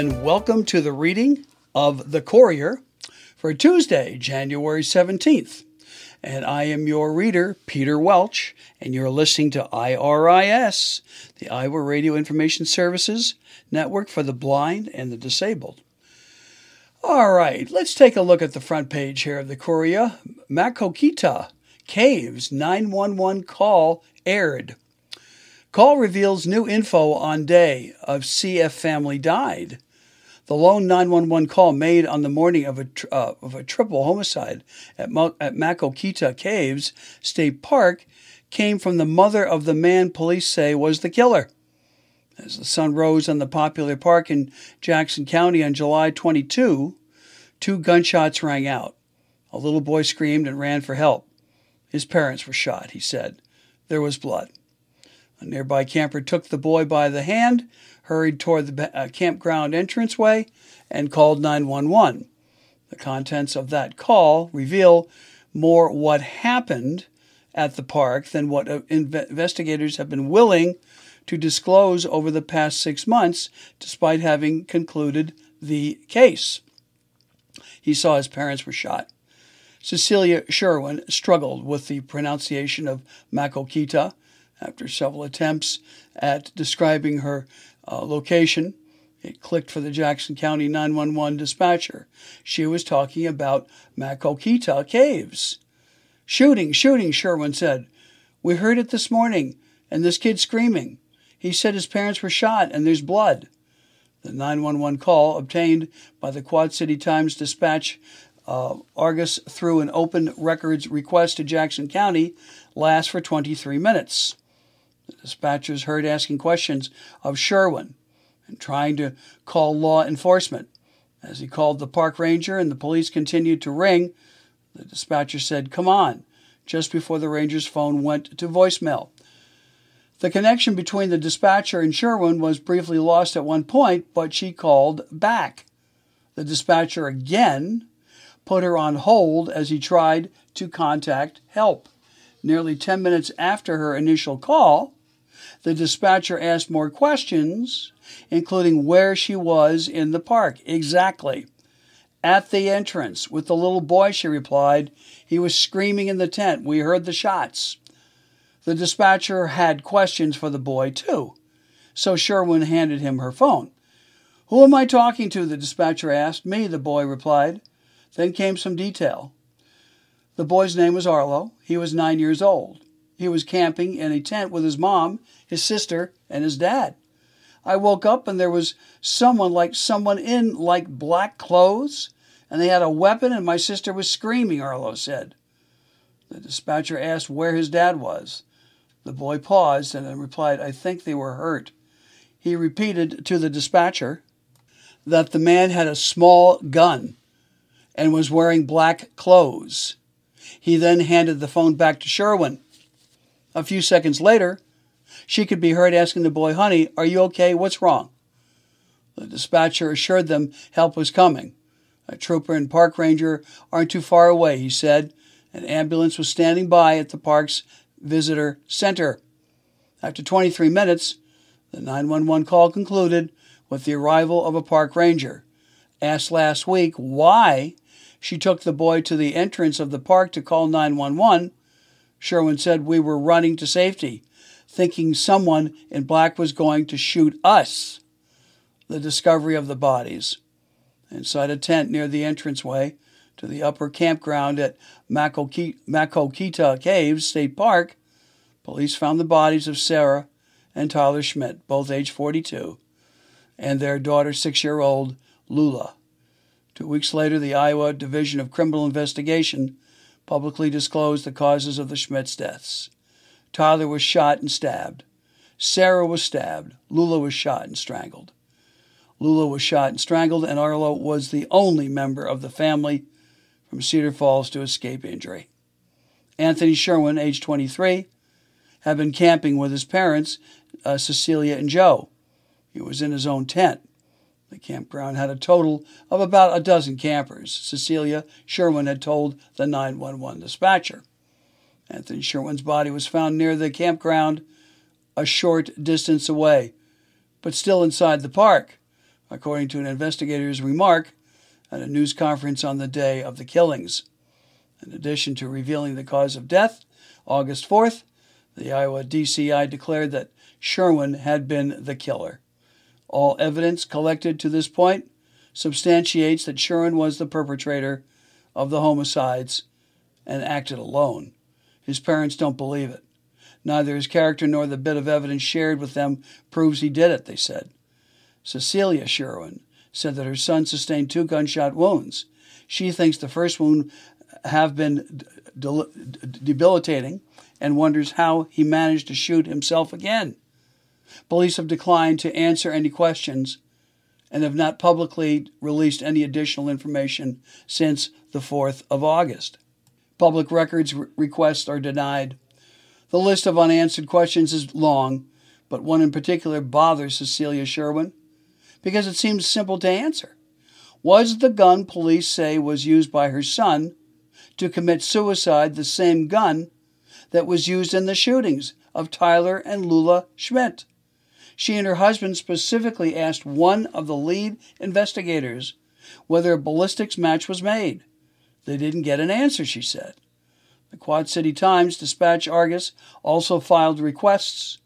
And welcome to the reading of The Courier for Tuesday, January 17th. And I am your reader, Peter Welch, and you're listening to IRIS, the Iowa Radio Information Services Network for the Blind and the Disabled. All right, let's take a look at the front page here of the Courier. Maquoketa Caves 911 call aired. Call reveals new info on day of CF family died. The lone 911 call made on the morning of a, uh, of a triple homicide at, Mo- at Maquoketa Caves State Park came from the mother of the man police say was the killer. As the sun rose on the popular park in Jackson County on July 22, two gunshots rang out. A little boy screamed and ran for help. His parents were shot, he said. There was blood. A nearby camper took the boy by the hand, hurried toward the uh, campground entranceway, and called 911. The contents of that call reveal more what happened at the park than what uh, investigators have been willing to disclose over the past six months, despite having concluded the case. He saw his parents were shot. Cecilia Sherwin struggled with the pronunciation of Maquoketa after several attempts at describing her uh, location. It clicked for the Jackson County 911 dispatcher. She was talking about Maquoketa Caves. Shooting, shooting, Sherwin said. We heard it this morning, and this kid screaming. He said his parents were shot and there's blood. The 911 call obtained by the Quad City Times Dispatch uh, Argus through an open records request to Jackson County lasts for 23 minutes. The dispatchers heard asking questions of Sherwin and trying to call law enforcement. As he called the park ranger and the police continued to ring, the dispatcher said, Come on, just before the ranger's phone went to voicemail. The connection between the dispatcher and Sherwin was briefly lost at one point, but she called back. The dispatcher again put her on hold as he tried to contact help. Nearly 10 minutes after her initial call, the dispatcher asked more questions, including where she was in the park. Exactly. At the entrance with the little boy, she replied. He was screaming in the tent. We heard the shots. The dispatcher had questions for the boy, too, so Sherwin handed him her phone. Who am I talking to? the dispatcher asked. Me, the boy replied. Then came some detail. The boy's name was Arlo. He was nine years old. He was camping in a tent with his mom, his sister, and his dad. I woke up and there was someone like someone in like black clothes, and they had a weapon, and my sister was screaming, Arlo said. The dispatcher asked where his dad was. The boy paused and then replied, I think they were hurt. He repeated to the dispatcher that the man had a small gun and was wearing black clothes. He then handed the phone back to Sherwin. A few seconds later, she could be heard asking the boy, Honey, are you okay? What's wrong? The dispatcher assured them help was coming. A trooper and park ranger aren't too far away, he said. An ambulance was standing by at the park's visitor center. After 23 minutes, the 911 call concluded with the arrival of a park ranger. Asked last week why she took the boy to the entrance of the park to call 911, Sherwin said we were running to safety, thinking someone in black was going to shoot us. The discovery of the bodies. Inside a tent near the entranceway to the upper campground at Maquoketa Caves State Park, police found the bodies of Sarah and Tyler Schmidt, both age 42, and their daughter, six year old Lula. Two weeks later, the Iowa Division of Criminal Investigation publicly disclosed the causes of the Schmidts' deaths. Tyler was shot and stabbed. Sarah was stabbed. Lula was shot and strangled. Lula was shot and strangled, and Arlo was the only member of the family from Cedar Falls to escape injury. Anthony Sherwin, age 23, had been camping with his parents, uh, Cecilia and Joe. He was in his own tent. The campground had a total of about a dozen campers. Cecilia Sherwin had told the 911 dispatcher. Anthony Sherwin's body was found near the campground a short distance away, but still inside the park. according to an investigator's remark at a news conference on the day of the killings. In addition to revealing the cause of death, August 4th, the Iowa DCI declared that Sherwin had been the killer. All evidence collected to this point substantiates that Sherwin was the perpetrator of the homicides and acted alone. His parents don't believe it. Neither his character nor the bit of evidence shared with them proves he did it, they said. Cecilia Sherwin said that her son sustained two gunshot wounds. She thinks the first wound have been debilitating and wonders how he managed to shoot himself again. Police have declined to answer any questions and have not publicly released any additional information since the 4th of August. Public records re- requests are denied. The list of unanswered questions is long, but one in particular bothers Cecilia Sherwin because it seems simple to answer. Was the gun police say was used by her son to commit suicide the same gun that was used in the shootings of Tyler and Lula Schmidt? She and her husband specifically asked one of the lead investigators whether a ballistics match was made. They didn't get an answer, she said. The Quad City Times Dispatch Argus also filed requests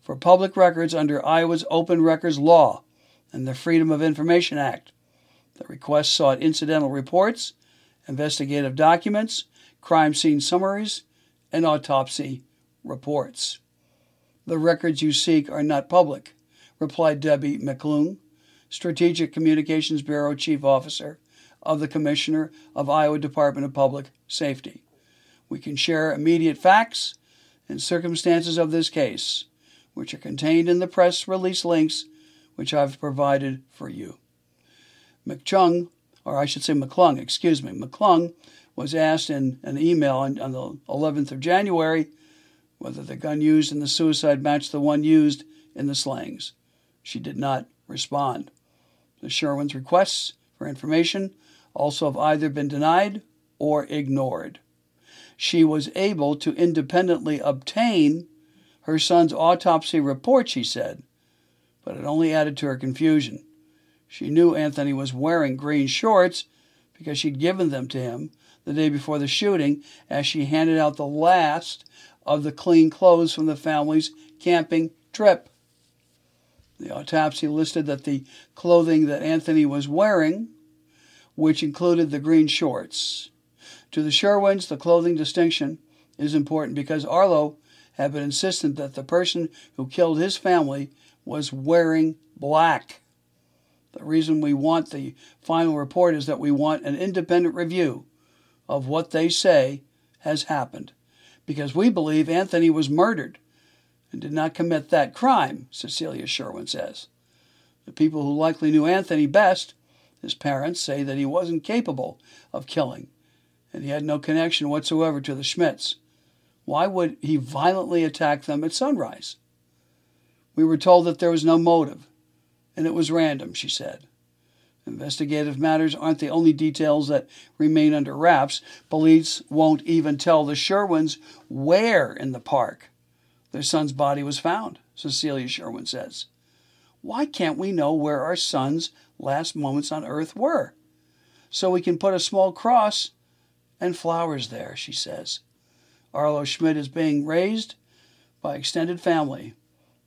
for public records under Iowa's Open Records Law and the Freedom of Information Act. The request sought incidental reports, investigative documents, crime scene summaries, and autopsy reports. The records you seek are not public, replied Debbie McClung, Strategic Communications Bureau Chief Officer of the Commissioner of Iowa Department of Public Safety. We can share immediate facts and circumstances of this case, which are contained in the press release links which I've provided for you. McClung, or I should say McClung, excuse me, McClung was asked in an email on, on the 11th of January whether the gun used in the suicide matched the one used in the slayings. She did not respond. The Sherwin's requests for information also have either been denied or ignored. She was able to independently obtain her son's autopsy report, she said, but it only added to her confusion. She knew Anthony was wearing green shorts because she'd given them to him the day before the shooting as she handed out the last of the clean clothes from the family's camping trip. The autopsy listed that the clothing that Anthony was wearing, which included the green shorts. To the Sherwins, the clothing distinction is important because Arlo had been insistent that the person who killed his family was wearing black. The reason we want the final report is that we want an independent review of what they say has happened, because we believe Anthony was murdered and did not commit that crime, Cecilia Sherwin says. The people who likely knew Anthony best, his parents, say that he wasn't capable of killing, and he had no connection whatsoever to the Schmidts. Why would he violently attack them at sunrise? We were told that there was no motive, and it was random, she said. Investigative matters aren't the only details that remain under wraps. Police won't even tell the Sherwins where in the park their son's body was found, Cecilia Sherwin says. Why can't we know where our son's last moments on earth were? So we can put a small cross and flowers there, she says. Arlo Schmidt is being raised by extended family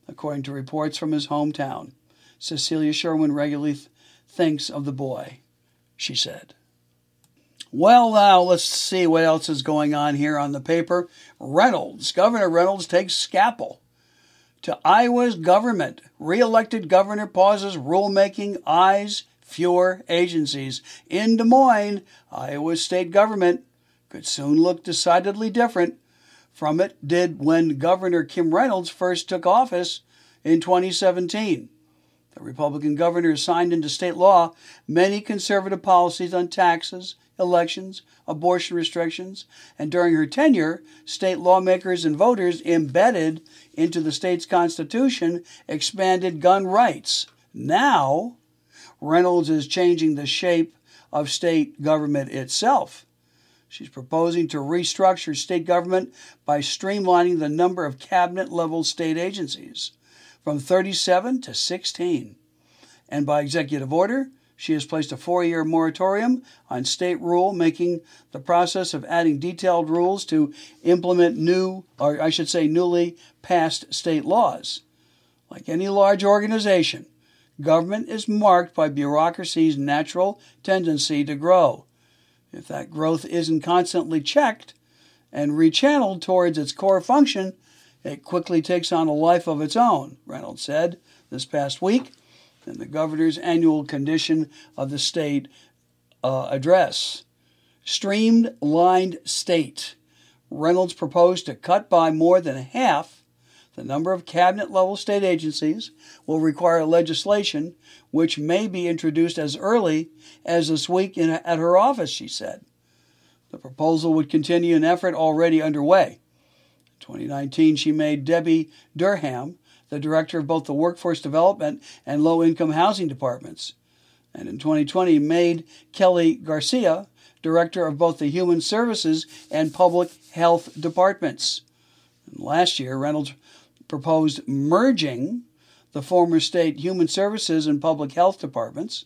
according to reports from his hometown. Cecilia Sherwin regularly th- thinks of the boy, she said. Well, now let's see what else is going on here on the paper. Reynolds, Governor Reynolds takes scalpel to Iowa's government. Reelected governor pauses rulemaking, eyes fewer agencies. In Des Moines, Iowa's state government could soon look decidedly different from it did when Governor Kim Reynolds first took office in 2017. The Republican governor signed into state law many conservative policies on taxes, elections, abortion restrictions, and during her tenure, state lawmakers and voters embedded into the state's constitution expanded gun rights. Now, Reynolds is changing the shape of state government itself. She's proposing to restructure state government by streamlining the number of cabinet level state agencies from 37 to 16. and by executive order, she has placed a four year moratorium on state rule, making the process of adding detailed rules to implement new, or I should say, newly passed state laws. Like any large organization, government is marked by bureaucracy's natural tendency to grow. If that growth isn't constantly checked and rechanneled towards its core function, it quickly takes on a life of its own, Reynolds said this past week in the governor's annual condition of the state uh, address. Streamlined state. Reynolds proposed to cut by more than half the number of cabinet level state agencies will require legislation which may be introduced as early as this week in, at her office, she said. The proposal would continue an effort already underway. In 2019, she made Debi Durham the director of both the Workforce Development and Low Income Housing Departments. And in 2020, made Kelly Garcia director of both the Human Services and Public Health Departments. And last year, Reynolds proposed merging the former state Human Services and Public Health Departments.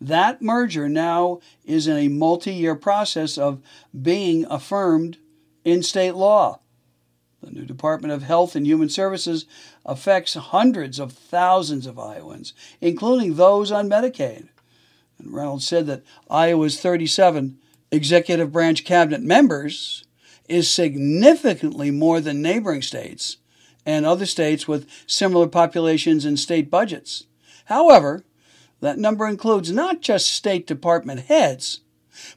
That merger now is in a multi year process of being affirmed in state law. The new Department of Health and Human Services affects hundreds of thousands of Iowans, including those on Medicaid. And Reynolds said that Iowa's 37 executive branch cabinet members is significantly more than neighboring states and other states with similar populations and state budgets. However, that number includes not just State Department heads,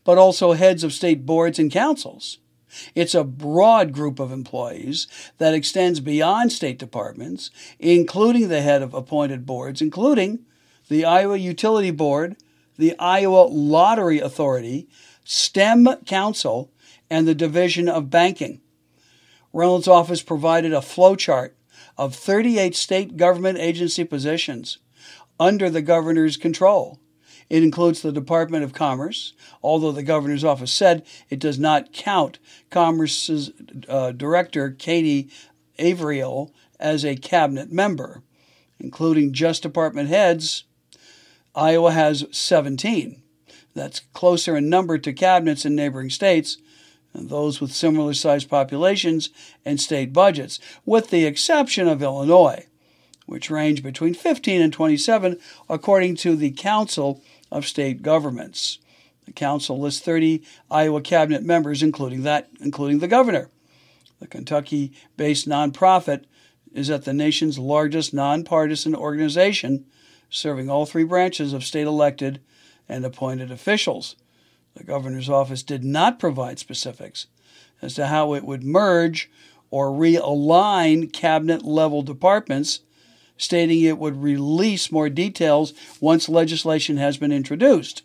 but also heads of state boards and councils. It's a broad group of employees that extends beyond state departments, including the head of appointed boards, including the Iowa Utility Board, the Iowa Lottery Authority, STEM Council, and the Division of Banking. Reynolds' office provided a flowchart of 38 state government agency positions under the governor's control. It includes the Department of Commerce, although the governor's office said it does not count Commerce's uh, director, Katie Averill, as a cabinet member, including just department heads. Iowa has 17. That's closer in number to cabinets in neighboring states, and those with similar sized populations and state budgets, with the exception of Illinois, which range between 15 and 27, according to the Council of state governments. The council lists 30 Iowa cabinet members, including that, including the governor. The Kentucky-based nonprofit is at the nation's largest nonpartisan organization, serving all three branches of state elected and appointed officials. The governor's office did not provide specifics as to how it would merge or realign cabinet level departments stating it would release more details once legislation has been introduced.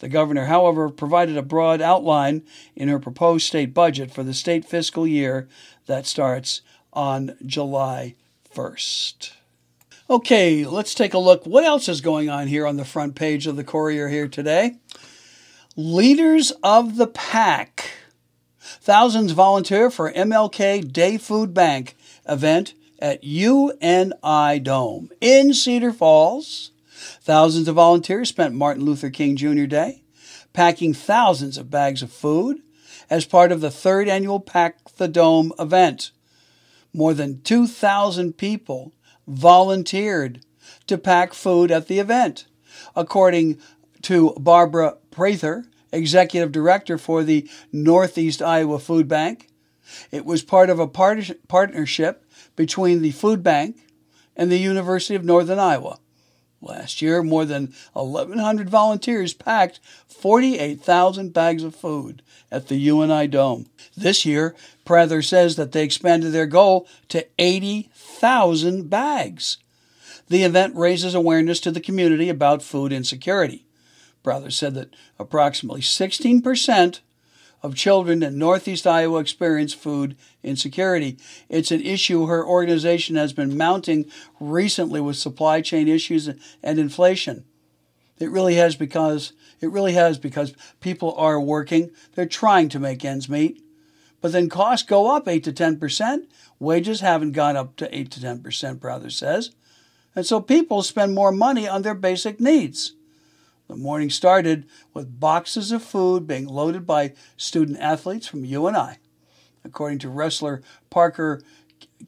The governor, however, provided a broad outline in her proposed state budget for the state fiscal year that starts on July 1st. Okay, let's take a look. What else is going on here on the front page of the Courier here today? Leaders of the Pack. Thousands volunteer for MLK Day Food Bank event at UNI Dome in Cedar Falls. Thousands of volunteers spent Martin Luther King Jr. Day packing thousands of bags of food as part of the third annual Pack the Dome event. More than 2,000 people volunteered to pack food at the event, according to Barbara Prather, executive director for the Northeast Iowa Food Bank. It was part of a partnership between the food bank and the University of Northern Iowa. Last year, more than 1,100 volunteers packed 48,000 bags of food at the UNI Dome. This year, Prather says that they expanded their goal to 80,000 bags. The event raises awareness to the community about food insecurity. Prather said that approximately 16% of children in Northeast Iowa experience food insecurity. It's an issue her organization has been mounting recently with supply chain issues and inflation. It really has because it really has because people are working, they're trying to make ends meet. But then costs go up 8 to 10%. Wages haven't gone up to 8 to 10%, Prather says. and so people spend more money on their basic needs. The morning started with boxes of food being loaded by student athletes from UNI. According to wrestler Parker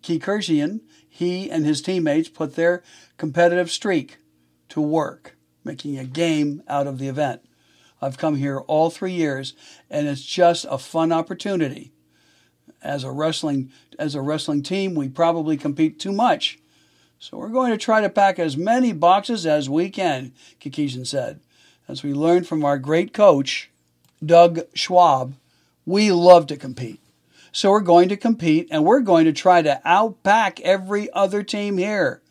Kekerjian, he and his teammates put their competitive streak to work, making a game out of the event. I've come here all three years, and it's just a fun opportunity. As a wrestling as a wrestling team, we probably compete too much, so we're going to try to pack as many boxes as we can. Kekerjian said, as we learned from our great coach, Doug Schwab. We love to compete. So we're going to compete and we're going to try to outpack every other team here.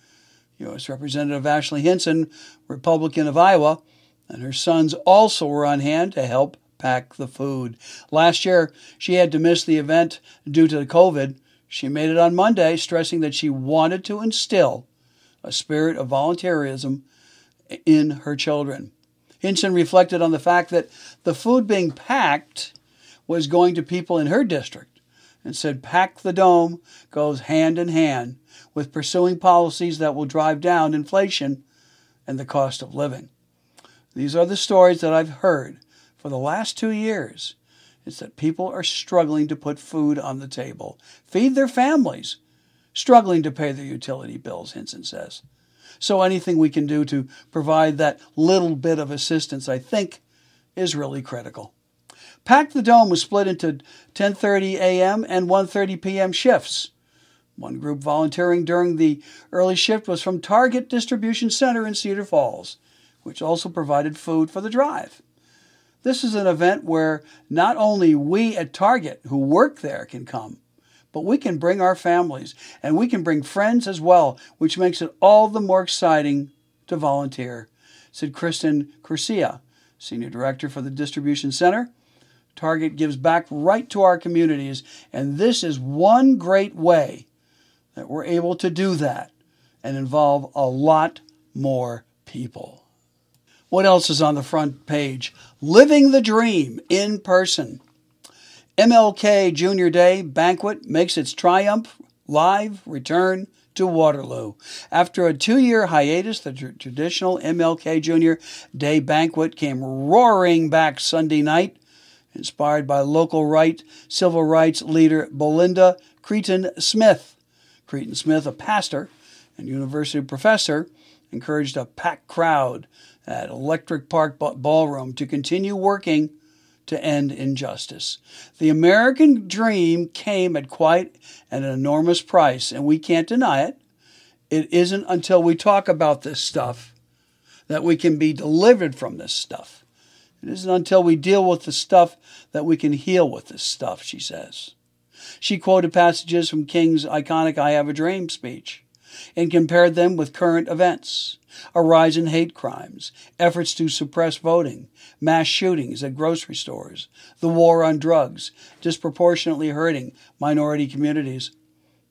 U.S. Representative Ashley Hinson, Republican of Iowa, and her sons also were on hand to help pack the food. Last year, she had to miss the event due to COVID. She made it on Monday, stressing that she wanted to instill a spirit of volunteerism in her children. Hinson reflected on the fact that the food being packed was going to people in her district and said pack the dome goes hand in hand with pursuing policies that will drive down inflation and the cost of living. These are the stories that I've heard for the last two years. It's that people are struggling to put food on the table, feed their families, struggling to pay their utility bills, Hinson says. So anything we can do to provide that little bit of assistance, I think, is really critical. Pack the Dome was split into 10:30 a.m. and 1:30 p.m. shifts. One group volunteering during the early shift was from Target Distribution Center in Cedar Falls, which also provided food for the drive. This is an event where not only we at Target who work there can come, but we can bring our families and we can bring friends as well, which makes it all the more exciting to volunteer, said Kristen Curcia, Senior Director for the Distribution Center. Target gives back right to our communities, and this is one great way that we're able to do that and involve a lot more people. What else is on the front page? Living the Dream in person. MLK Junior Day banquet makes its triumph live return to Waterloo. After a two year hiatus, the tr- traditional MLK Junior Day banquet came roaring back Sunday night, inspired by local right civil rights leader Belinda Creighton Smith. Creighton Smith, a pastor and university professor, encouraged a packed crowd at Electric Park Ballroom to continue working to end injustice. The American dream came at quite an enormous price, and we can't deny it. It isn't until we talk about this stuff that we can be delivered from this stuff. It isn't until we deal with the stuff that we can heal with this stuff, she says. She quoted passages from King's iconic I Have a Dream speech and compared them with current events a rise in hate crimes, efforts to suppress voting, mass shootings at grocery stores, the war on drugs, disproportionately hurting minority communities.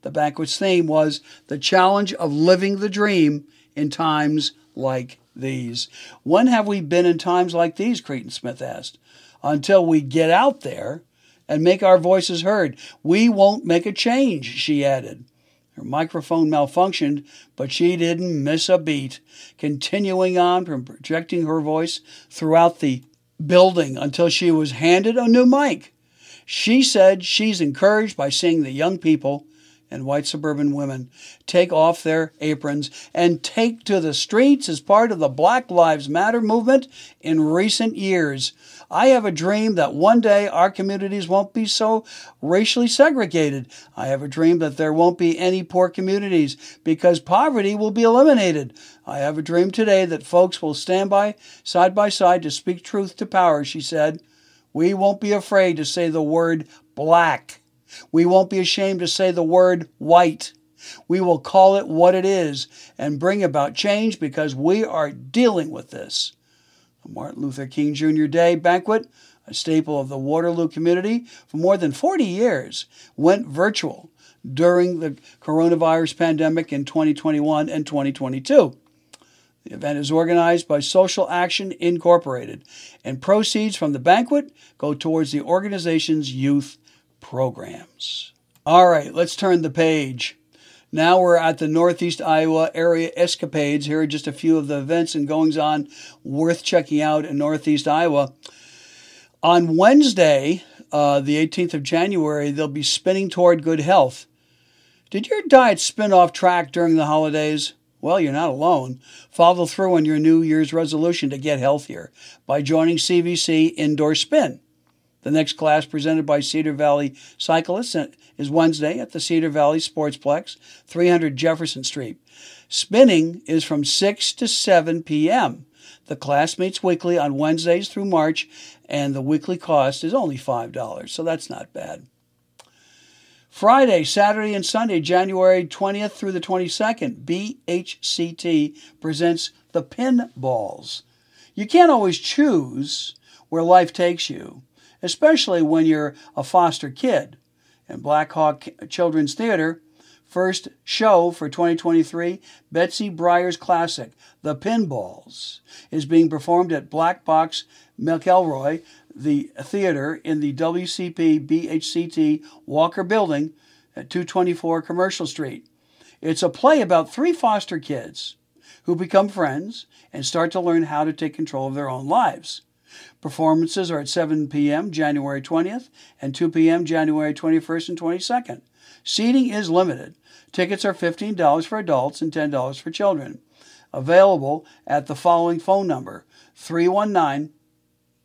The banquet's theme was the challenge of living the dream in times like these. When have we been in times like these? Creighton Smith asked. Until we get out there and make our voices heard, we won't make a change, she added. Her microphone malfunctioned, but she didn't miss a beat, continuing on from projecting her voice throughout the building until she was handed a new mic. She said she's encouraged by seeing the young people and white suburban women take off their aprons and take to the streets as part of the Black Lives Matter movement in recent years. I have a dream that one day our communities won't be so racially segregated. I have a dream that there won't be any poor communities because poverty will be eliminated. I have a dream today that folks will stand by side by side to speak truth to power, she said. We won't be afraid to say the word black. We won't be ashamed to say the word white. We will call it what it is and bring about change because we are dealing with this. Martin Luther King Jr. Day banquet, a staple of the Waterloo community for more than 40 years, went virtual during the coronavirus pandemic in 2021 and 2022. The event is organized by Social Action Incorporated, and proceeds from the banquet go towards the organization's youth programs. All right, let's turn the page. Now we're at the Northeast Iowa area escapades. Here are just a few of the events and goings on worth checking out in Northeast Iowa. On Wednesday, uh, the 18th of January, they'll be spinning toward good health. Did your diet spin off track during the holidays? Well, you're not alone. Follow through on your New Year's resolution to get healthier by joining CVC Indoor Spin. The next class presented by Cedar Valley Cyclists is Wednesday at the Cedar Valley Sportsplex, 300 Jefferson Street. Spinning is from 6 to 7 p.m. The class meets weekly on Wednesdays through March, and the weekly cost is only $5, so that's not bad. Friday, Saturday, and Sunday, January 20th through the 22nd, BHCT presents the Pinballs. You can't always choose where life takes you especially when you're a foster kid. And Black Hawk Children's Theater, first show for 2023, Betsy Byars' classic, The Pinballs, is being performed at Black Box McElroy, the theater in the WCP BHCT Walker Building at 224 Commercial Street. It's a play about three foster kids who become friends and start to learn how to take control of their own lives. Performances are at 7 p.m. January 20th and 2 p.m. January 21st and 22nd. Seating is limited. Tickets are $15 for adults and $10 for children. Available at the following phone number 319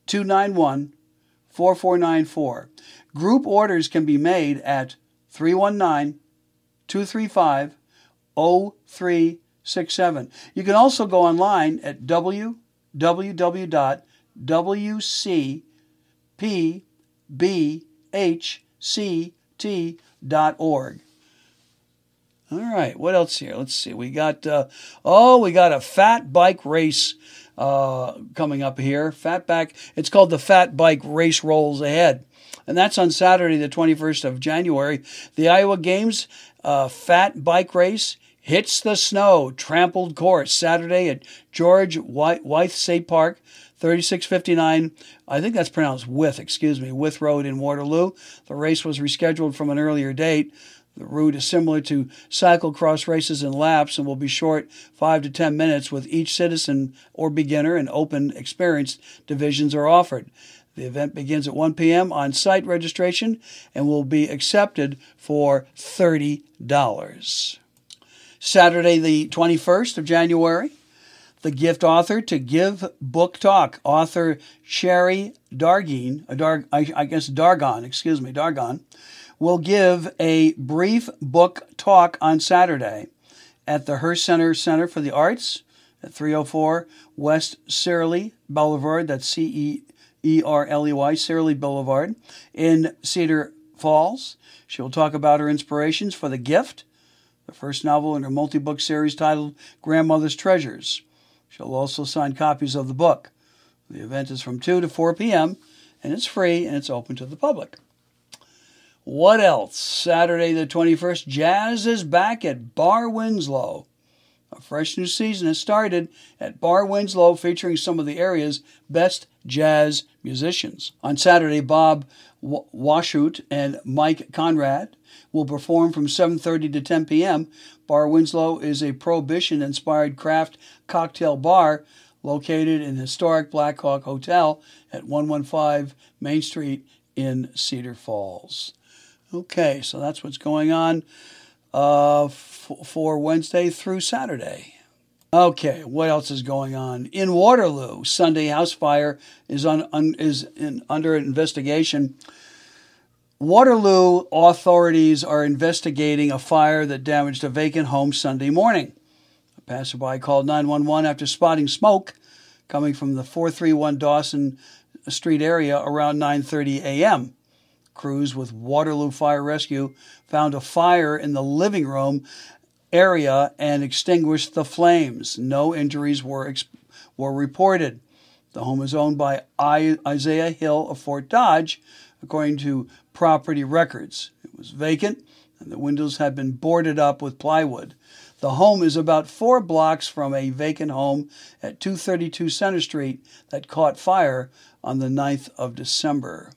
291 4494. Group orders can be made at 319 235 0367. You can also go online at www wcpbhct.org. All right, what else here? Let's see. We got uh, oh, we got a fat bike race uh, coming up here. Fat back. It's called the Fat Bike Race Rolls Ahead, and that's on Saturday, the 21st of January. The Iowa Games uh, Fat Bike Race hits the snow trampled course Saturday at George Wyth State Park. 3659, I think that's pronounced with, excuse me, Wyth Road in Waterloo. The race was rescheduled from an earlier date. The route is similar to cyclocross races and laps and will be short 5 to 10 minutes with each citizen or beginner and open experienced divisions are offered. The event begins at 1 p.m. on site registration and will be accepted for $30. Saturday, the 21st of January, the gift author to give book talk. Author Sherry Dargine, Dar, I, guess Dargon, excuse me, Dargon, will give a brief book talk on Saturday at the Hearst Center Center for the Arts at 304 West Seerley Boulevard. That's C E E R L E Y, Seerley Boulevard in Cedar Falls. She will talk about her inspirations for The Gift, the first novel in her multi book series titled Grandmother's Treasures. She'll also sign copies of the book. The event is from 2 to 4 p.m., and it's free and it's open to the public. What else? Saturday the 21st, Jazz is back at Bar Winslow. A fresh new season has started at Bar Winslow featuring some of the area's best jazz musicians. On Saturday, Bob Washut and Mike Conrad will perform from 7:30 to 10 p.m. Bar Winslow is a prohibition-inspired craft cocktail bar located in historic Black Hawk Hotel at 115 Main Street in Cedar Falls. Okay, so that's what's going on uh, f- for Wednesday through Saturday. Okay, what else is going on in Waterloo? Sunday house fire is on, un, is in, under investigation Waterloo authorities are investigating a fire that damaged a vacant home Sunday morning. A passerby called 911 after spotting smoke coming from the 431 Dawson Street area around 9:30 a.m. Crews with Waterloo Fire Rescue found a fire in the living room area and extinguished the flames. No injuries were were reported. The home is owned by I- Isaiah Hill of Fort Dodge, according to property records. It was vacant, and the windows had been boarded up with plywood. The home is about four blocks from a vacant home at 232 Center Street that caught fire on the 9th of December.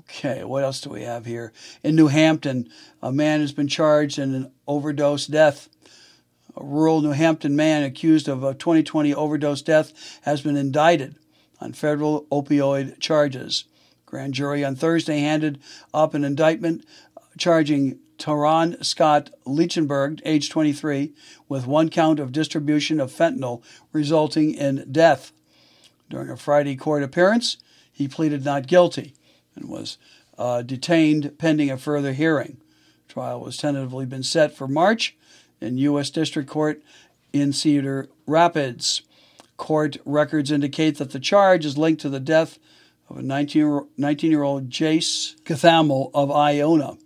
Okay, what else do we have here? In New Hampton, a man has been charged in an overdose death. A rural New Hampton man accused of a 2020 overdose death has been indicted on federal opioid charges. Grand jury on Thursday handed up an indictment charging Taron Scott Leichenberg, age 23, with one count of distribution of fentanyl resulting in death. During a Friday court appearance, he pleaded not guilty and was uh, detained pending a further hearing. Trial was tentatively been set for March in U.S. District Court in Cedar Rapids. Court records indicate that the charge is linked to the death of a 19 year old Jace Cathamal of Iona.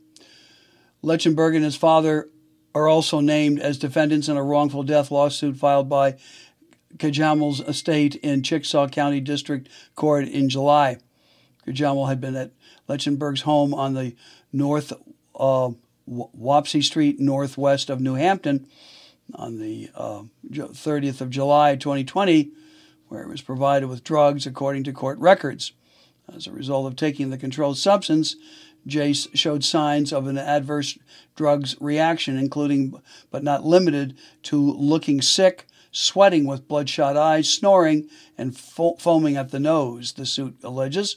Leichenberg and his father are also named as defendants in a wrongful death lawsuit filed by Cajamal's estate in Chickasaw County District Court in July. Kajamal had been at Leichenberg's home on the north uh, Wapsie Street, northwest of New Hampton, on the uh, 30th of July 2020, where he was provided with drugs according to court records. As a result of taking the controlled substance, Jace showed signs of an adverse drugs reaction, including but not limited to looking sick, sweating with bloodshot eyes, snoring, and fo- foaming at the nose, the suit alleges.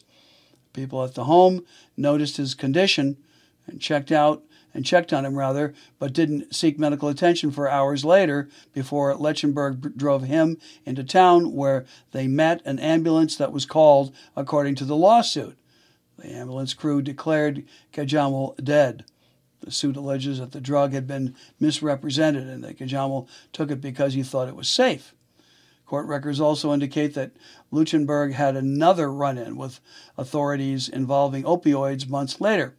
People at the home noticed his condition and checked out and checked on him rather, but didn't seek medical attention for hours later before Leichenberg drove him into town where they met an ambulance that was called according to the lawsuit. The ambulance crew declared Kajamal dead. The suit alleges that the drug had been misrepresented and that Kajamal took it because he thought it was safe. Court records also indicate that Leichenberg had another run in with authorities involving opioids months later.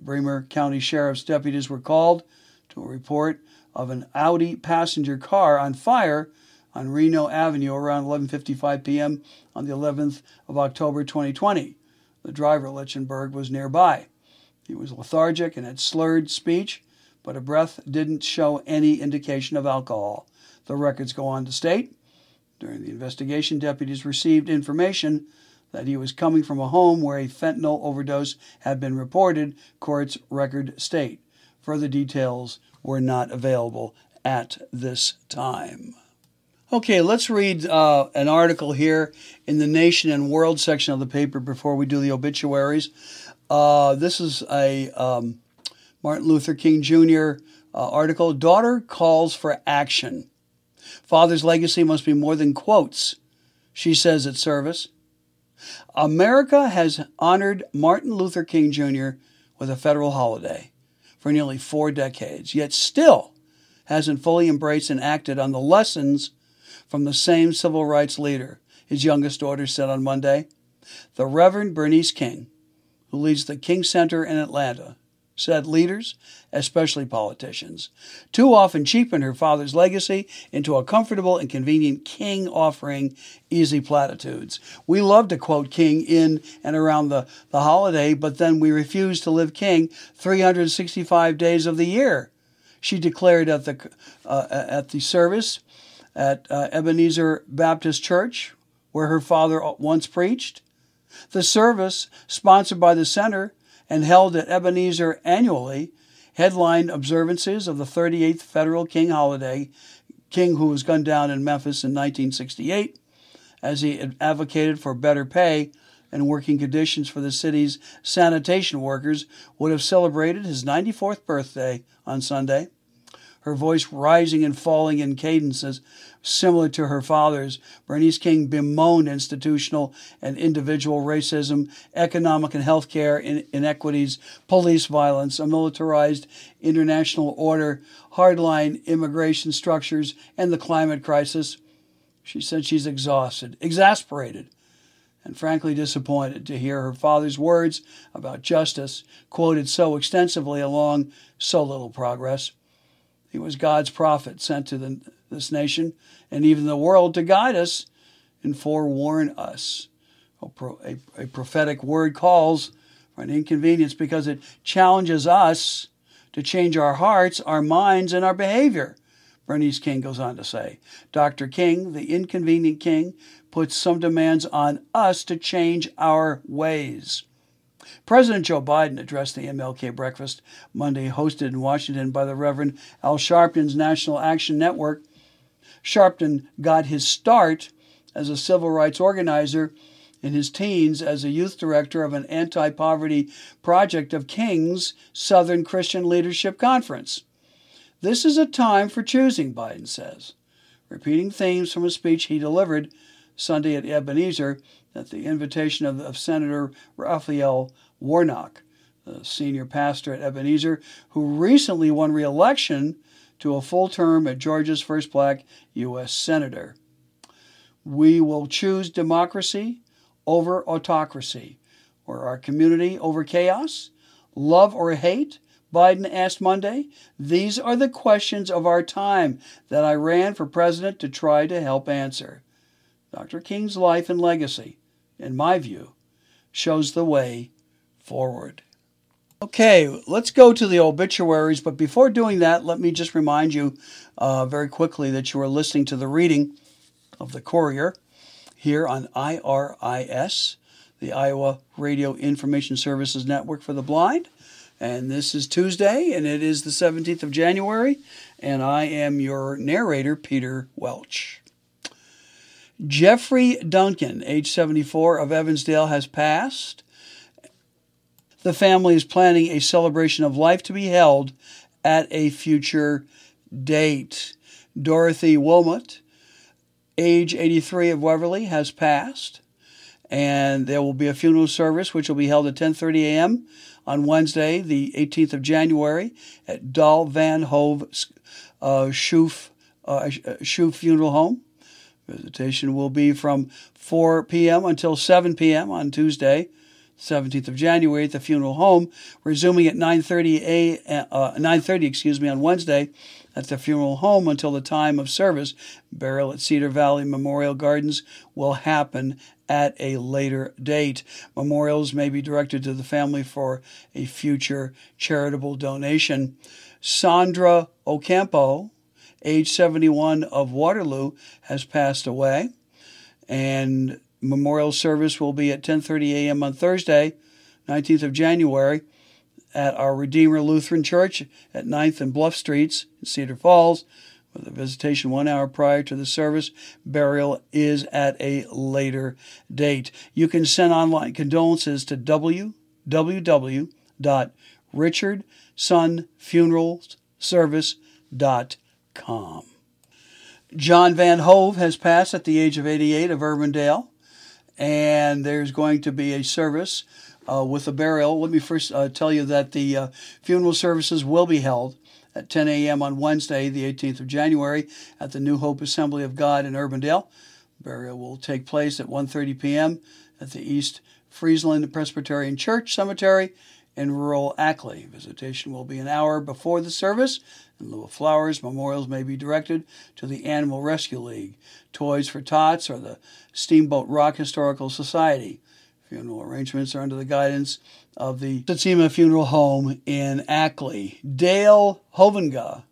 Bremer County Sheriff's deputies were called to a report of an Audi passenger car on fire on Reno Avenue around 11:55 p.m. on the 11th of October 2020. The driver, Leichenberg, was nearby. He was lethargic and had slurred speech, but a breath didn't show any indication of alcohol. The records go on to state during the investigation, deputies received information that he was coming from a home where a fentanyl overdose had been reported, court's record state. Further details were not available at this time. Okay, let's read uh, an article here in the Nation and World section of the paper before we do the obituaries. Uh, this is a um, Martin Luther King Jr. Uh, article. Daughter calls for action. Father's legacy must be more than quotes, she says at service. America has honored Martin Luther King Jr. with a federal holiday for nearly four decades, yet still hasn't fully embraced and acted on the lessons from the same civil rights leader, his youngest daughter said on Monday. The Reverend Bernice King, who leads the King Center in Atlanta, said leaders, especially politicians, too often cheapen her father's legacy into a comfortable and convenient king offering easy platitudes. We love to quote King in and around the, the holiday, but then we refuse to live King 365 days of the year. She declared at the, uh, at the service at uh, Ebenezer Baptist Church, where her father once preached. The service, sponsored by the center, and held at Ebenezer annually, headlined observances of the 38th federal king holiday, king who was gunned down in Memphis in 1968, as he advocated for better pay and working conditions for the city's sanitation workers, would have celebrated his 94th birthday on Sunday her voice rising and falling in cadences similar to her father's. Bernice King bemoaned institutional and individual racism, economic and health healthcare inequities, police violence, a militarized international order, hardline immigration structures, and the climate crisis. She said she's exhausted, exasperated, and frankly disappointed to hear her father's words about justice quoted so extensively along so little progress. He was God's prophet sent to the, this nation and even the world to guide us and forewarn us. A, a, a prophetic word calls for an inconvenience because it challenges us to change our hearts, our minds, and our behavior. Bernice King goes on to say Dr. King, the inconvenient king, puts some demands on us to change our ways. President Joe Biden addressed the MLK breakfast Monday, hosted in Washington by the Reverend Al Sharpton's National Action Network. Sharpton got his start as a civil rights organizer in his teens as a youth director of an anti poverty project of King's Southern Christian Leadership Conference. This is a time for choosing, Biden says, repeating themes from a speech he delivered Sunday at Ebenezer at the invitation of, of Senator Raphael Warnock, the senior pastor at Ebenezer, who recently won re election to a full term at Georgia's first black U.S. Senator. We will choose democracy over autocracy, or our community over chaos, love or hate, Biden asked Monday. These are the questions of our time that I ran for president to try to help answer. Dr. King's life and legacy in my view, shows the way forward. Okay, let's go to the obituaries, but before doing that, let me just remind you uh, very quickly that you are listening to the reading of the Courier here on IRIS, the Iowa Radio Information Services Network for the Blind. And this is Tuesday, and it is the 17th of January, and I am your narrator, Peter Welch. Jeffrey Duncan, age 74, of Evansdale, has passed. The family is planning a celebration of life to be held at a future date. Dorothy Wilmot, age 83 of Waverly, has passed, and there will be a funeral service which will be held at 10:30 a.m. on Wednesday, the 18th of January, at Dahl Van Hove uh, Schoof, uh, Schoof Funeral Home. Visitation will be from 4 p.m. until 7 p.m. on Tuesday, 17th of January at the funeral home, resuming at 9:30 a uh, 9:30 excuse me on Wednesday at the funeral home until the time of service. Burial at Cedar Valley Memorial Gardens will happen at a later date. Memorials may be directed to the family for a future charitable donation. Sandra Ocampo age 71 of Waterloo, has passed away. And memorial service will be at 10:30 a.m. on Thursday, 19th of January, at our Redeemer Lutheran Church at 9th and Bluff Streets in Cedar Falls. With a visitation one hour prior to the service, burial is at a later date. You can send online condolences to www.richardsonfuneralservice.com com. John Van Hove has passed at the age of 88 of Urbandale, and there's going to be a service uh, with a burial. Let me first uh, tell you that the uh, funeral services will be held at 10 a.m. on Wednesday, the 18th of January, at the New Hope Assembly of God in Urbandale. Burial will take place at 1:30 p.m. at the East Friesland Presbyterian Church Cemetery in rural Ackley. Visitation will be an hour before the service in lieu of flowers, memorials may be directed to the Animal Rescue League, Toys for Tots, or the Steamboat Rock Historical Society. Funeral arrangements are under the guidance of the Sietsema Funeral Home in Ackley. Dale Hovenga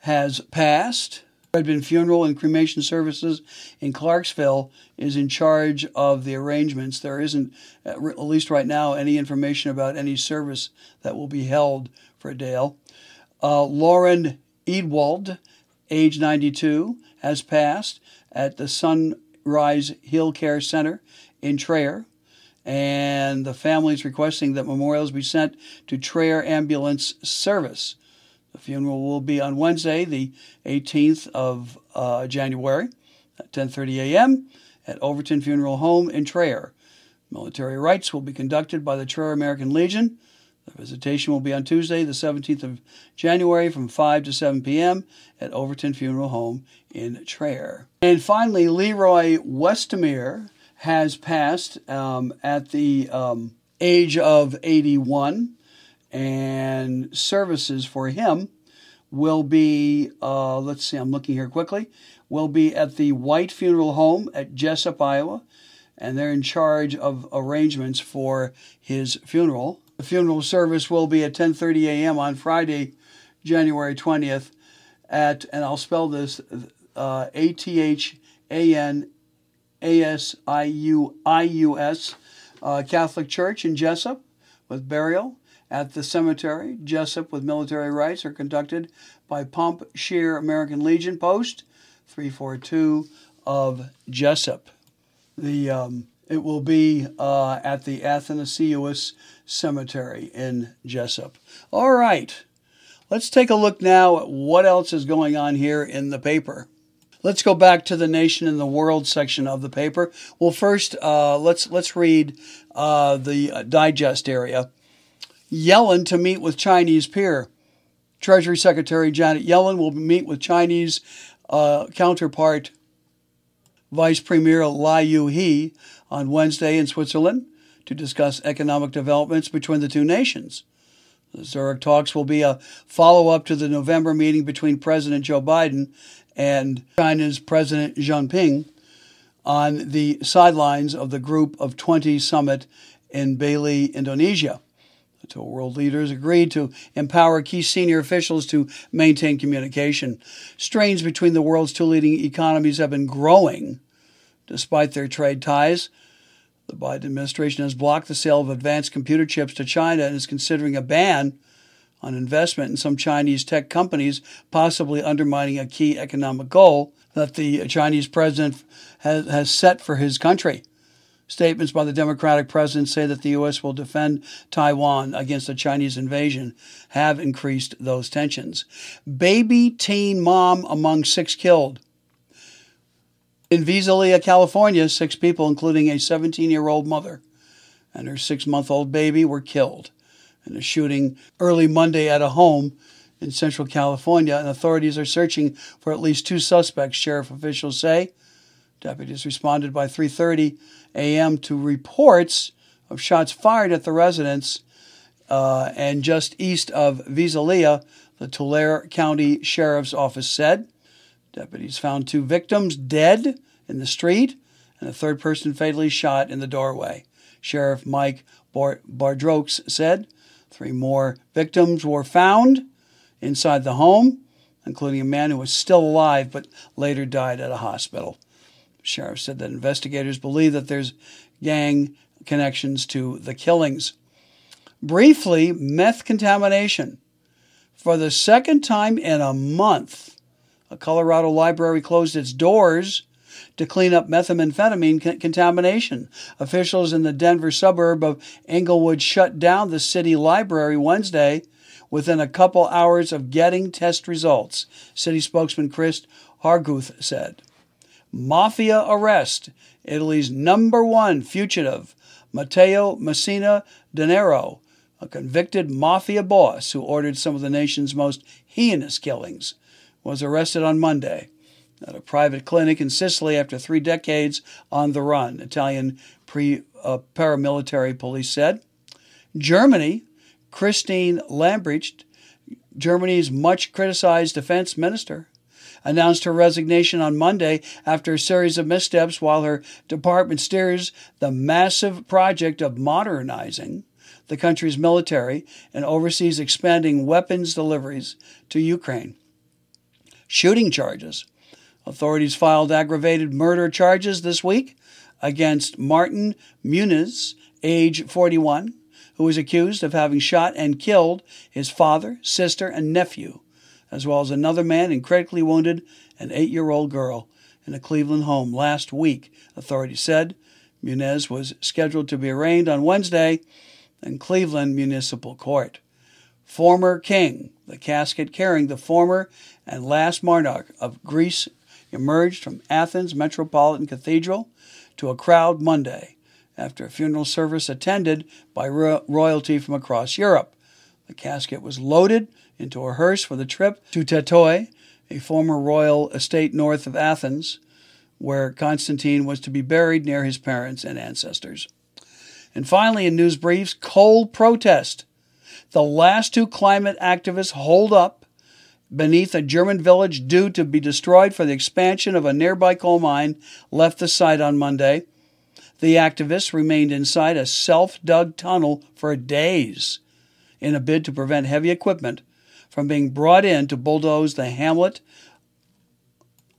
has passed. Redmond Funeral and Cremation Services in Clarksville is in charge of the arrangements. There isn't, at least right now, any information about any service that will be held for Dale. Uh, Lauren Edwald, age 92, has passed at the Sunrise Hill Care Center in Traer. And the family is requesting that memorials be sent to Traer Ambulance Service. Funeral will be on Wednesday, the 18th of uh, January at 10:30 a.m. at Overton Funeral Home in Traer. Military rites will be conducted by the Traer American Legion the visitation will be on Tuesday, the 17th of January from 5 to 7 p.m. at Overton Funeral Home in Traer. And finally, Leroy Westemere has passed um, at the um, age of 81, and services for him will be, uh, let's see, I'm looking here quickly, will be at the White Funeral Home at Jessup, Iowa, and they're in charge of arrangements for his funeral. The funeral service will be at 10:30 a.m. on Friday, January 20th, at and I'll spell this uh, A T H A N A S I U I U S uh, Catholic Church in Jessup with burial at the cemetery. Jessup with military rites are conducted by Pump Shear American Legion Post 342 of Jessup. The um, it will be uh, at the Athanasius Cemetery in Jessup. All right, let's take a look now at what else is going on here in the paper. Let's go back to the nation and the world section of the paper. Well, first, uh, let's let's read uh, the digest area. Yellen to meet with Chinese peer. Treasury Secretary Janet Yellen will meet with Chinese uh, counterpart Vice Premier Liu He on Wednesday in Switzerland to discuss economic developments between the two nations. The Zurich talks will be a follow up to the November meeting between President Joe Biden and China's President Xi Jinping on the sidelines of the Group of 20 summit in Bali, Indonesia. Two world leaders agreed to empower key senior officials to maintain communication. Strains between the world's two leading economies have been growing despite their trade ties. The Biden administration has blocked the sale of advanced computer chips to China and is considering a ban on investment in some Chinese tech companies, possibly undermining a key economic goal that the Chinese president has, has set for his country. Statements by the Democratic president say that the U.S. will defend Taiwan against a Chinese invasion have increased those tensions. Baby teen mom among six killed. In Visalia, California, six people, including a 17 year old mother and her six month old baby, were killed in a shooting early Monday at a home in central California, and authorities are searching for at least two suspects, sheriff officials say. Deputies responded by 3:30 a.m. to reports of shots fired at the residence uh, and just east of Visalia, the Tulare County Sheriff's Office said. Deputies found two victims dead in the street and a third person fatally shot in the doorway. Sheriff Mike Bar- Boudreaux said three more victims were found inside the home, including a man who was still alive but later died at a hospital. Sheriff said that investigators believe that there's gang connections to the killings. Briefly, meth contamination. For the second time in a month, a Colorado library closed its doors to clean up methamphetamine contamination. Officials in the Denver suburb of Englewood shut down the city library Wednesday within a couple hours of getting test results, city spokesman Chris Harguth said. Mafia arrest. Italy's number one fugitive, Matteo Messina Denaro, a convicted mafia boss who ordered some of the nation's most heinous killings, was arrested on Monday at a private clinic in Sicily after three decades on the run, Italian pre, uh, paramilitary police said. Germany, Christine Lambrecht, Germany's much criticized defense minister, announced her resignation on Monday after a series of missteps while her department steers the massive project of modernizing the country's military and oversees expanding weapons deliveries to Ukraine. Shooting charges Authorities filed aggravated murder charges this week against Martin Muniz, age 41, who was accused of having shot and killed his father, sister, and nephew, as well as another man and critically wounded an eight year old girl in a Cleveland home last week, authorities said. Muniz was scheduled to be arraigned on Wednesday in Cleveland Municipal Court. Former king, the casket carrying the former and last monarch of Greece emerged from Athens Metropolitan Cathedral to a crowd Monday after a funeral service attended by ro- royalty from across Europe. The casket was loaded into a hearse for the trip to Tatoi, a former royal estate north of Athens, where Constantine was to be buried near his parents and ancestors. And finally, in news briefs, coal protest. The last two climate activists hold up beneath a German village due to be destroyed for the expansion of a nearby coal mine left the site on Monday. The activists remained inside a self dug tunnel for days in a bid to prevent heavy equipment from being brought in to bulldoze the hamlet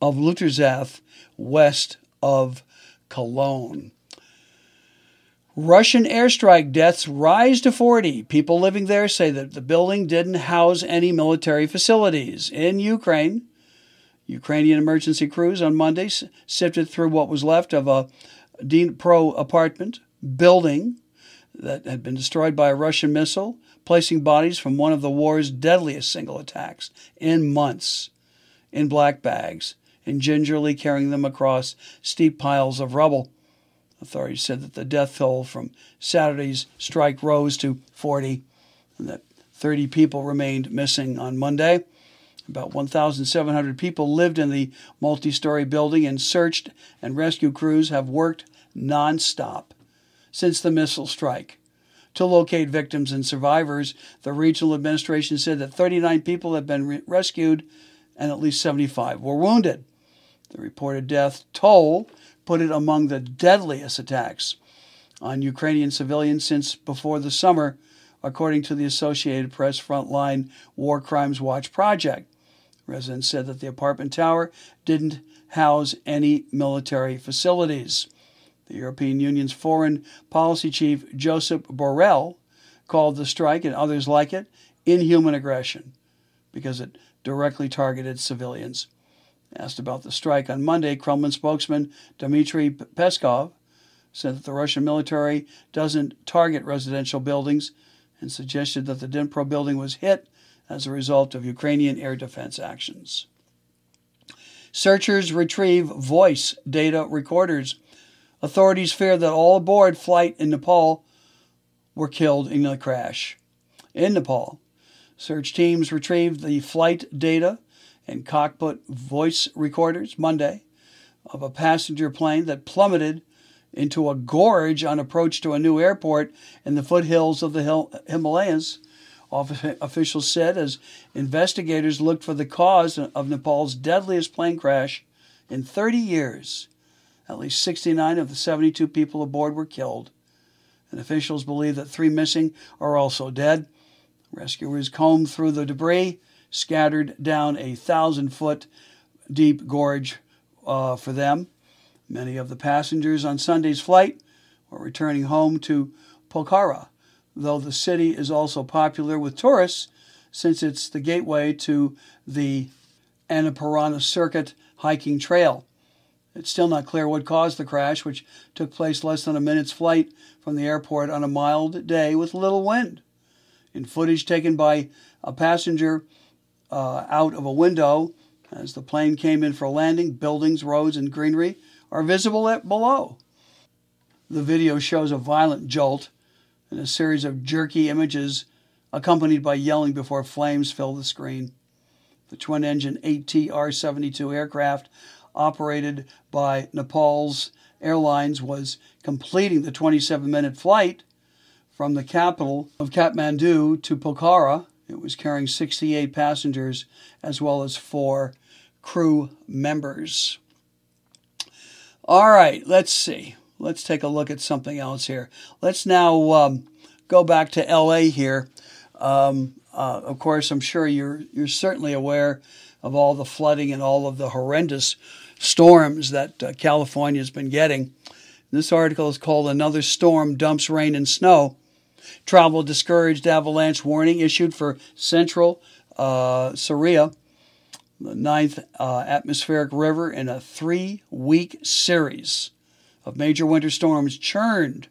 of Lützerath west of Cologne. Russian airstrike deaths rise to 40. People living there say that the building didn't house any military facilities. In Ukraine, Ukrainian emergency crews on Monday sifted through what was left of a Dnipro apartment building that had been destroyed by a Russian missile, placing bodies from one of the war's deadliest single attacks in months in black bags and gingerly carrying them across steep piles of rubble. Authorities said that the death toll from Saturday's strike rose to 40 and that 30 people remained missing on Monday. About 1,700 people lived in the multi story building, and search and rescue crews have worked nonstop since the missile strike. To locate victims and survivors, the regional administration said that 39 people have been re- rescued and at least 75 were wounded. The reported death toll put it among the deadliest attacks on Ukrainian civilians since before the summer, according to the Associated Press Frontline War Crimes Watch project. Residents said that the apartment tower didn't house any military facilities. The European Union's foreign policy chief, Joseph Borrell, called the strike and others like it inhuman aggression because it directly targeted civilians. Asked about the strike on Monday, Kremlin spokesman Dmitry Peskov said that the Russian military doesn't target residential buildings and suggested that the Dnipro building was hit as a result of Ukrainian air defense actions. Searchers retrieve voice data recorders. Authorities fear that all aboard flight in Nepal were killed in the crash. In Nepal, search teams retrieved the flight data and cockpit voice recorders Monday of a passenger plane that plummeted into a gorge on approach to a new airport in the foothills of the Himalayas. Officials said as investigators looked for the cause of Nepal's deadliest plane crash in 30 years. At least 69 of the 72 people aboard were killed, and officials believe that three missing are also dead. Rescuers combed through the debris scattered down a thousand foot deep gorge uh, for them. Many of the passengers on Sunday's flight were returning home to Pokhara, though the city is also popular with tourists since it's the gateway to the Annapurna Circuit hiking trail. It's still not clear what caused the crash, which took place less than a minute's flight from the airport on a mild day with little wind. In footage taken by a passenger uh, out of a window as the plane came in for landing. Buildings, roads, and greenery are visible at below. The video shows a violent jolt and a series of jerky images accompanied by yelling before flames fill the screen. The twin engine ATR 72 aircraft, operated by Nepal's Airlines, was completing the 27 minute flight from the capital of Kathmandu to Pokhara it was carrying 68 passengers as well as four crew members. All right, let's see. Let's take a look at something else here. Let's now um, go back to LA here. Um, uh, of course, I'm sure you're you're certainly aware of all the flooding and all of the horrendous storms that uh, California's been getting. This article is called "Another Storm Dumps Rain and Snow." Travel discouraged avalanche warning issued for central uh, Sierra, the ninth uh, atmospheric river in a three week series of major winter storms churned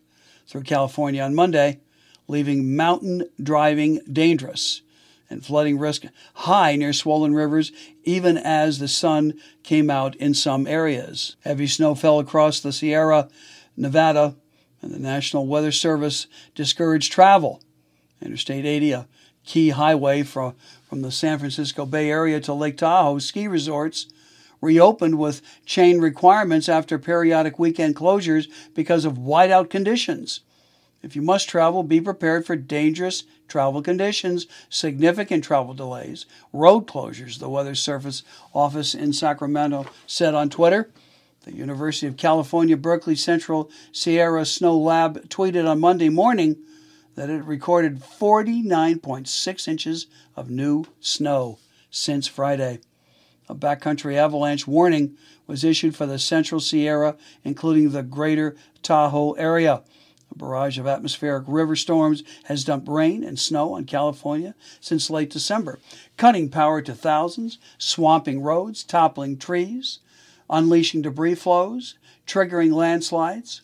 through California on Monday, leaving mountain driving dangerous and flooding risk high near swollen rivers, even as the sun came out in some areas. Heavy snow fell across the Sierra Nevada and the National Weather Service discouraged travel. Interstate 80, a key highway from, from the San Francisco Bay Area to Lake Tahoe ski resorts, reopened with chain requirements after periodic weekend closures because of whiteout conditions. If you must travel, be prepared for dangerous travel conditions, significant travel delays, road closures, the Weather Service office in Sacramento said on Twitter. The University of California Berkeley Central Sierra Snow Lab tweeted on Monday morning that it recorded 49.6 inches of new snow since Friday. A backcountry avalanche warning was issued for the Central Sierra, including the greater Tahoe area. A barrage of atmospheric river storms has dumped rain and snow on California since late December, cutting power to thousands, swamping roads, toppling trees, unleashing debris flows, triggering landslides.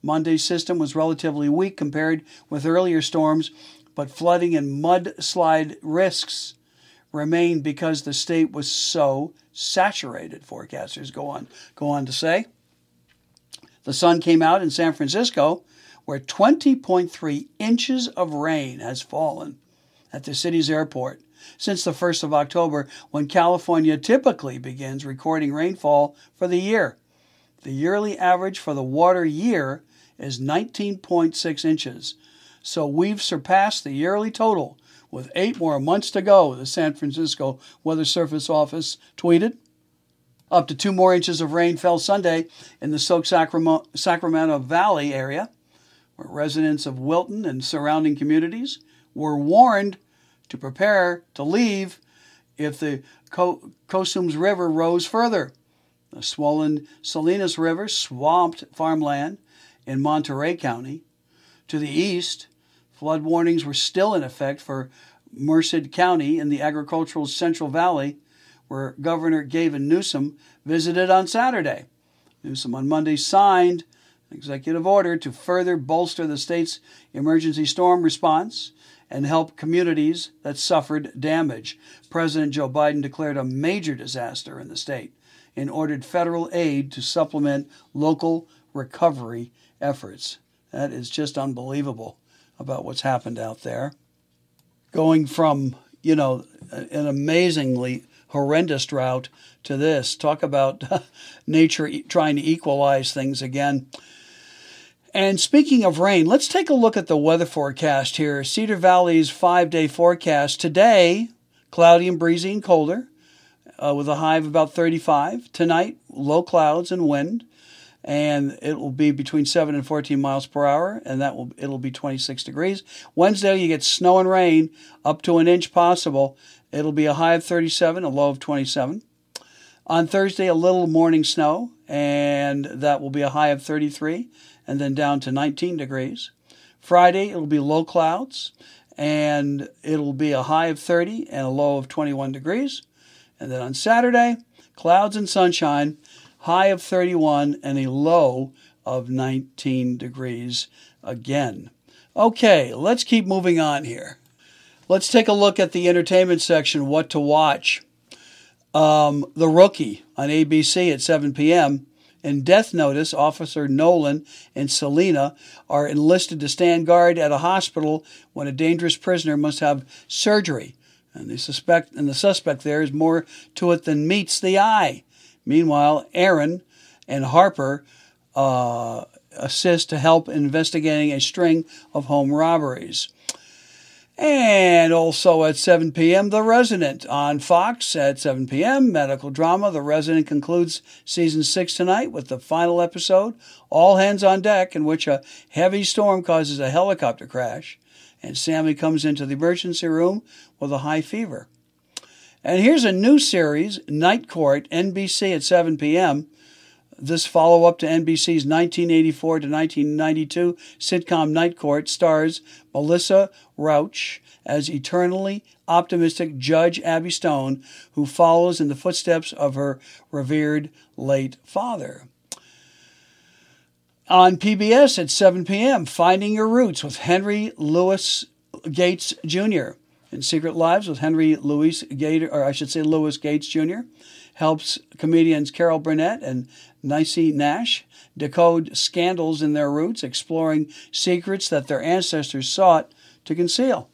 Monday's system was relatively weak compared with earlier storms, but flooding and mudslide risks remained because the state was so saturated, forecasters go on, go on to say. The sun came out in San Francisco where 20.3 inches of rain has fallen at the city's airport since the 1st of October, when California typically begins recording rainfall for the year. The yearly average for the water year is 19.6 inches, so we've surpassed the yearly total with eight more months to go, the San Francisco Weather Service Office tweeted. Up to two more inches of rain fell Sunday in the Soak Sacramento Valley area where residents of Wilton and surrounding communities were warned to prepare to leave if the Cosumnes River rose further. The swollen Salinas River swamped farmland in Monterey County. To the east, flood warnings were still in effect for Merced County in the agricultural Central Valley, where Governor Gavin Newsom visited on Saturday. Newsom on Monday signed executive order to further bolster the state's emergency storm response and help communities that suffered damage. President Joe Biden declared a major disaster in the state and ordered federal aid to supplement local recovery efforts. That is just unbelievable about what's happened out there. Going from, you know, an amazingly horrendous drought to this. Talk about nature trying to equalize things again. And speaking of rain, let's take a look at the weather forecast here. Cedar Valley's five day forecast. Today, cloudy and breezy and colder, uh, with a high of about 35. Tonight, low clouds and wind, and it will be between 7 and 14 miles per hour, and that will it'll be 26 degrees. Wednesday, you get snow and rain, up to an inch possible. It'll be a high of 37, a low of 27. On Thursday, a little morning snow, and that will be a high of 33 and then down to 19 degrees. Friday, it'll be low clouds and it'll be a high of 30 and a low of 21 degrees. And then on Saturday, clouds and sunshine, high of 31 and a low of 19 degrees again. Okay, let's keep moving on here. Let's take a look at the entertainment section, what to watch. Um, the Rookie on ABC at 7 p.m. In Death Notice, Officer Nolan and Celina are enlisted to stand guard at a hospital when a dangerous prisoner must have surgery. And the suspect and the suspect there is more to it than meets the eye. Meanwhile, Aaron and Harper uh, assist to help investigating a string of home robberies. And also at 7 p.m., The Resident on Fox at 7 p.m. Medical drama. The Resident concludes season six tonight with the final episode, All Hands on Deck, in which a heavy storm causes a helicopter crash, and Sammy comes into the emergency room with a high fever. And here's a new series, Night Court, NBC at 7 p.m. This follow up to NBC's 1984 to 1992 sitcom Night Court stars Melissa Rauch as eternally optimistic Judge Abby Stone, who follows in the footsteps of her revered late father. On PBS at 7 p.m., Finding Your Roots with Henry Louis Gates Jr. in Secret Lives with Henry Louis Gates, or I should say Louis Gates Jr helps comedians Carol Burnett and Niecy Nash decode scandals in their roots, exploring secrets that their ancestors sought to conceal.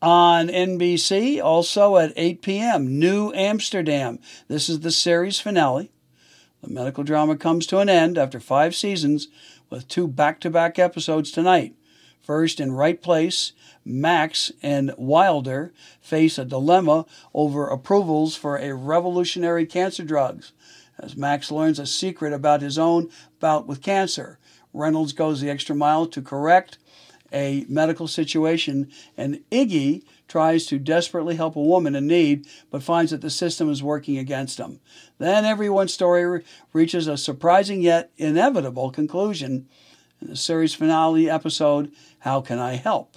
On NBC, also at 8 p.m., New Amsterdam. This is the series finale. The medical drama comes to an end after five seasons with two back to back episodes tonight. First, in Right Place, Max and Wilder face a dilemma over approvals for a revolutionary cancer drugs. As Max learns a secret about his own bout with cancer, Reynolds goes the extra mile to correct a medical situation, and Iggy tries to desperately help a woman in need, but finds that the system is working against him. Then everyone's story reaches a surprising yet inevitable conclusion In the series finale episode, How Can I Help?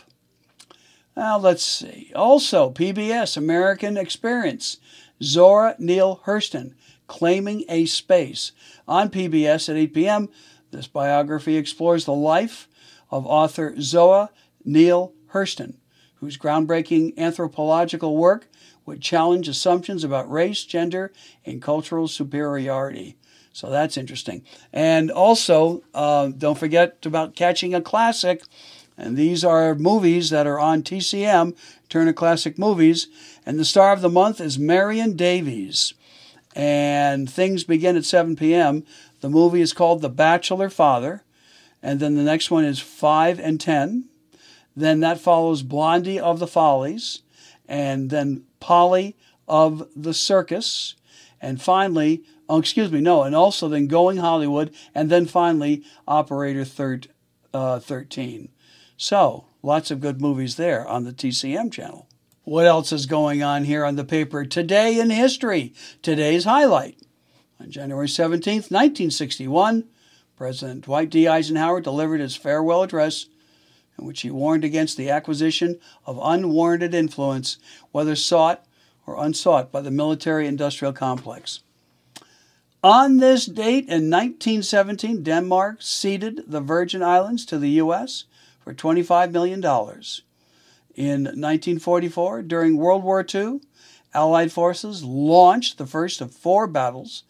Now, let's see. Also, PBS American Experience, Zora Neale Hurston, Claiming a Space. On PBS at 8 p.m., this biography explores the life of author Zora Neale Hurston, whose groundbreaking anthropological work would challenge assumptions about race, gender, and cultural superiority. So that's interesting. And also, uh, don't forget about catching a classic. And these are movies that are on TCM, Turner Classic Movies. And the star of the month is Marion Davies. And things begin at 7 p.m. The movie is called The Bachelor Father. And then the next one is 5 and 10. Then that follows Blondie of the Follies. And then Polly of the Circus. And finally, oh, excuse me, no, and also then Going Hollywood. And then finally, Operator thir- uh, 13. So, lots of good movies there on the TCM channel. What else is going on here on the paper? Today in history. Today's highlight. On January 17th, 1961, President Dwight D. Eisenhower delivered his farewell address in which he warned against the acquisition of unwarranted influence, whether sought or unsought by the military industrial complex. On this date in 1917, Denmark ceded the Virgin Islands to the U.S. for $25 million. In 1944, during World War II, Allied forces launched the first of four battles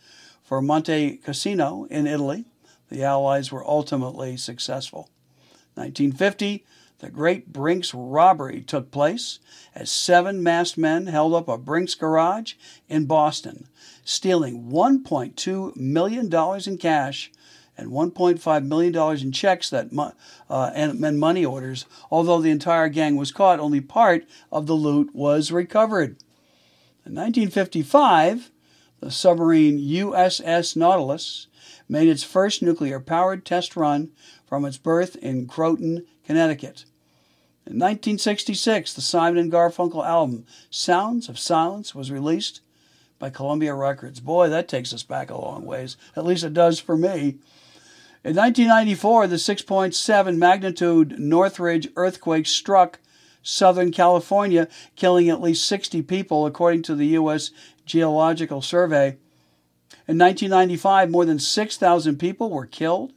for Monte Cassino in Italy. The Allies were ultimately successful. 1950, the Great Brinks robbery took place as seven masked men held up a Brinks garage in Boston, stealing $1.2 million in cash and $1.5 million in checks that uh, and, and money orders. Although the entire gang was caught, only part of the loot was recovered. In 1955, the submarine USS Nautilus made its first nuclear powered test run from its berth in Groton, Connecticut. In 1966, the Simon and Garfunkel album Sounds of Silence was released by Columbia Records. Boy, that takes us back a long ways. At least it does for me. In 1994, the 6.7 magnitude Northridge earthquake struck Southern California, killing at least 60 people, according to the U.S. Geological Survey. In 1995, more than 6,000 people were killed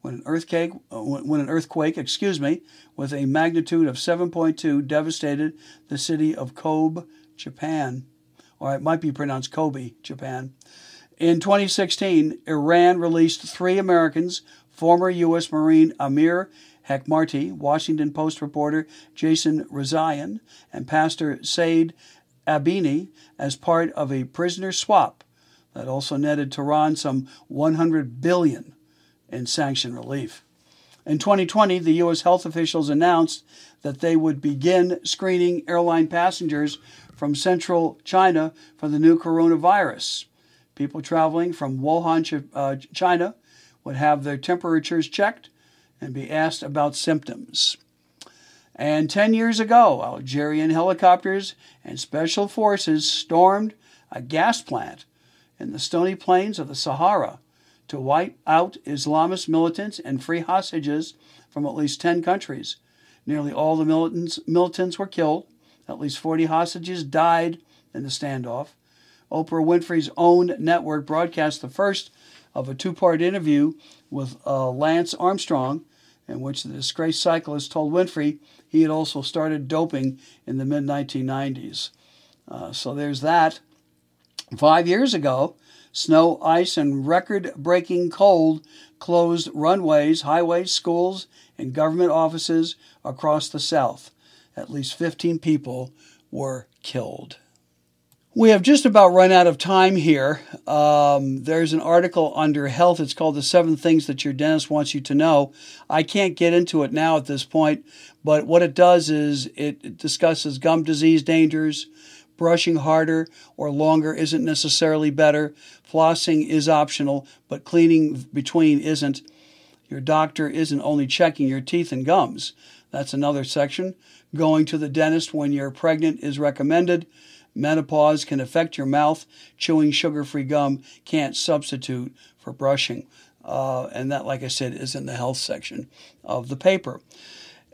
when an earthquake, uh, when an earthquake, excuse me, with a magnitude of 7.2 devastated the city of Kobe, Japan, or it might be pronounced Kobe, Japan. In 2016, Iran released three Americans, former U.S. Marine Amir Hekmati, Washington Post reporter Jason Rezaian, and Pastor Saeed Abedini, as part of a prisoner swap that also netted Tehran some 100 billion in sanction relief. In 2020, the U.S. health officials announced that they would begin screening airline passengers from central China for the new coronavirus. People traveling from Wuhan, uh, China, would have their temperatures checked and be asked about symptoms. And 10 years ago, Algerian helicopters and special forces stormed a gas plant in the stony plains of the Sahara to wipe out Islamist militants and free hostages from at least 10 countries. Nearly all the militants, militants were killed. At least 40 hostages died in the standoff. Oprah Winfrey's own network broadcast the first of a two part interview with uh, Lance Armstrong, in which the disgraced cyclist told Winfrey he had also started doping in the mid 1990s. Uh, so there's that. Five years ago, snow, ice, and record breaking cold closed runways, highways, schools, and government offices across the South. At least 15 people were killed. We have just about run out of time here. Um, there's an article under health. It's called The Seven Things That Your Dentist Wants You to Know. I can't get into it now at this point, but what it does is it discusses gum disease dangers. Brushing harder or longer isn't necessarily better. Flossing is optional, but cleaning between isn't. Your doctor isn't only checking your teeth and gums. That's another section. Going to the dentist when you're pregnant is recommended. Menopause can affect your mouth. Chewing sugar free gum can't substitute for brushing. uh, and that, like I said, is in the health section of the paper.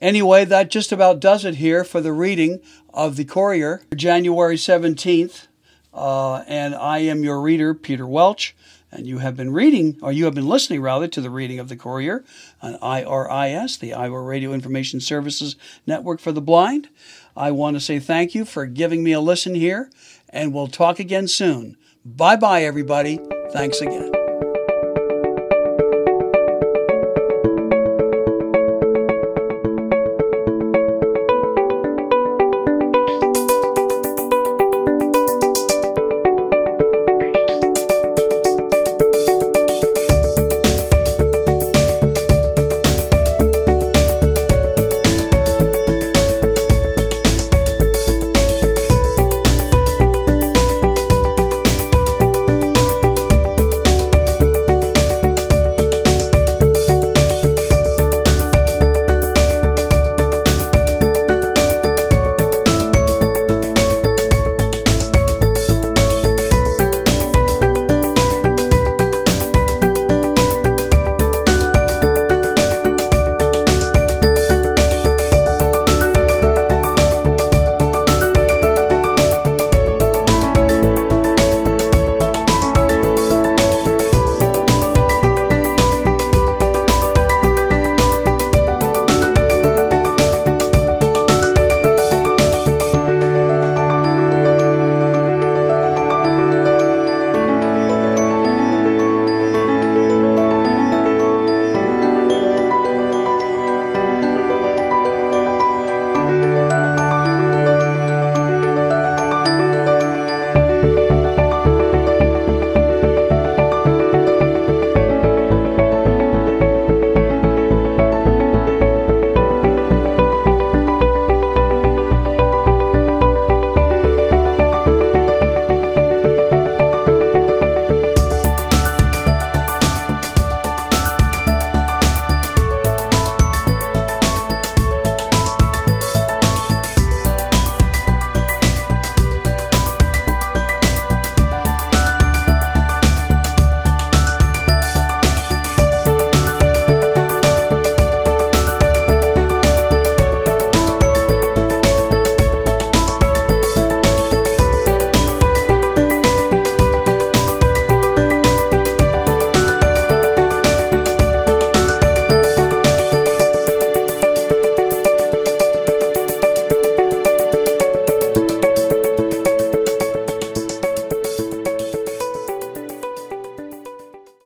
Anyway, that just about does it here for the reading of the Courier, January 17th. Uh, and I am your reader, Peter Welch. And you have been reading, or you have been listening rather, to the reading of the Courier on IRIS, the Iowa Radio Information Services Network for the Blind. I want to say thank you for giving me a listen here, and we'll talk again soon. Bye bye, everybody. Thanks again.